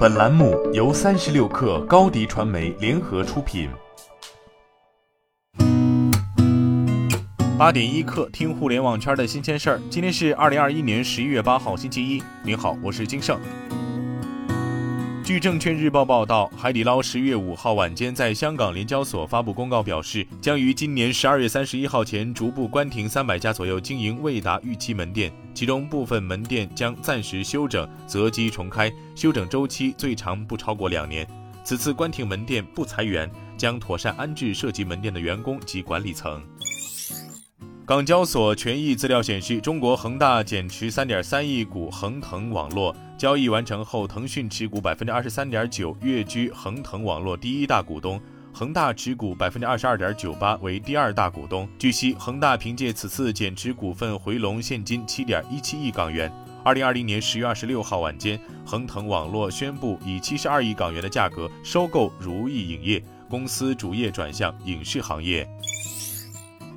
本栏目由三十六氪高低传媒联合出品。八点一刻，听互联网圈的新鲜事儿。今天是二零二一年十一月八号，星期一。您好，我是金盛。据证券日报报道，海底捞十月五号晚间在香港联交所发布公告，表示将于今年十二月三十一号前逐步关停三百家左右经营未达预期门店，其中部分门店将暂时休整，择机重开，休整周期最长不超过两年。此次关停门店不裁员，将妥善安置涉及门店的员工及管理层。港交所权益资料显示，中国恒大减持三点三亿股恒腾网络，交易完成后，腾讯持股百分之二十三点九，跃居恒腾网络第一大股东，恒大持股百分之二十二点九八，为第二大股东。据悉，恒大凭借此次减持股份回笼现金七点一七亿港元。二零二零年十月二十六号晚间，恒腾网络宣布以七十二亿港元的价格收购如意影业，公司主业转向影视行业。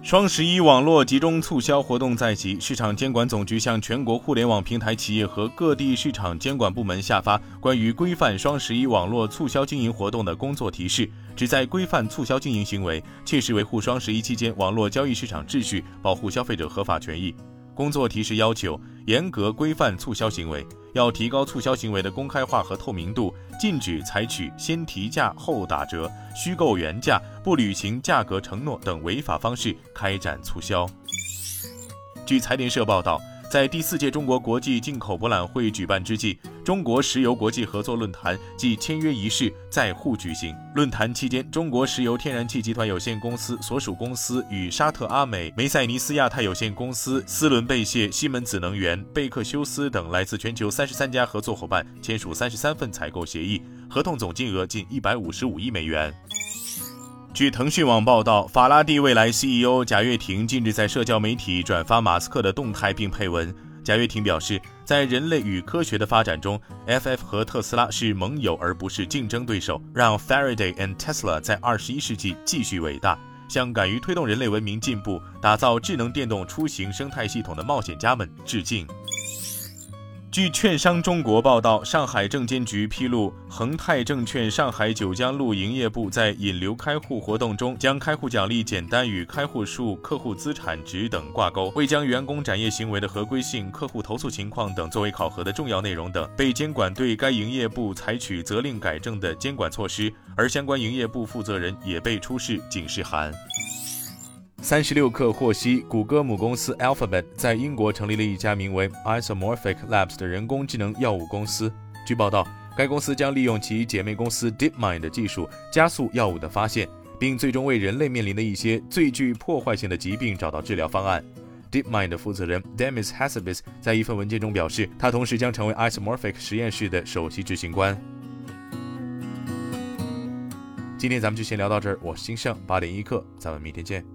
双十一网络集中促销活动在即，市场监管总局向全国互联网平台企业和各地市场监管部门下发关于规范双十一网络促销经营活动的工作提示，旨在规范促销经营行为，切实维护双十一期间网络交易市场秩序，保护消费者合法权益。工作提示要求，严格规范促销行为，要提高促销行为的公开化和透明度，禁止采取先提价后打折、虚构原价、不履行价格承诺等违法方式开展促销。据财联社报道。在第四届中国国际进口博览会举办之际，中国石油国际合作论坛暨签约仪式在沪举行。论坛期间，中国石油天然气集团有限公司所属公司与沙特阿美、梅赛尼斯亚太有限公司、斯伦贝谢、西门子能源、贝克休斯等来自全球三十三家合作伙伴签署三十三份采购协议，合同总金额近一百五十五亿美元。据腾讯网报道，法拉第未来 CEO 贾跃亭近日在社交媒体转发马斯克的动态，并配文。贾跃亭表示，在人类与科学的发展中，FF 和特斯拉是盟友而不是竞争对手。让 Faraday and Tesla 在二十一世纪继续伟大，向敢于推动人类文明进步、打造智能电动出行生态系统的冒险家们致敬。据券商中国报道，上海证监局披露，恒泰证券上海九江路营业部在引流开户活动中，将开户奖励简单与开户数、客户资产值等挂钩，未将员工展业行为的合规性、客户投诉情况等作为考核的重要内容等，被监管对该营业部采取责令改正的监管措施，而相关营业部负责人也被出示警示函。三十六氪获悉，谷歌母公司 Alphabet 在英国成立了一家名为 Isomorphic Labs 的人工智能药物公司。据报道，该公司将利用其姐妹公司 DeepMind 的技术，加速药物的发现，并最终为人类面临的一些最具破坏性的疾病找到治疗方案。DeepMind 的负责人 Demis Hassabis 在一份文件中表示，他同时将成为 Isomorphic 实验室的首席执行官。今天咱们就先聊到这儿，我是金盛，八点一刻，咱们明天见。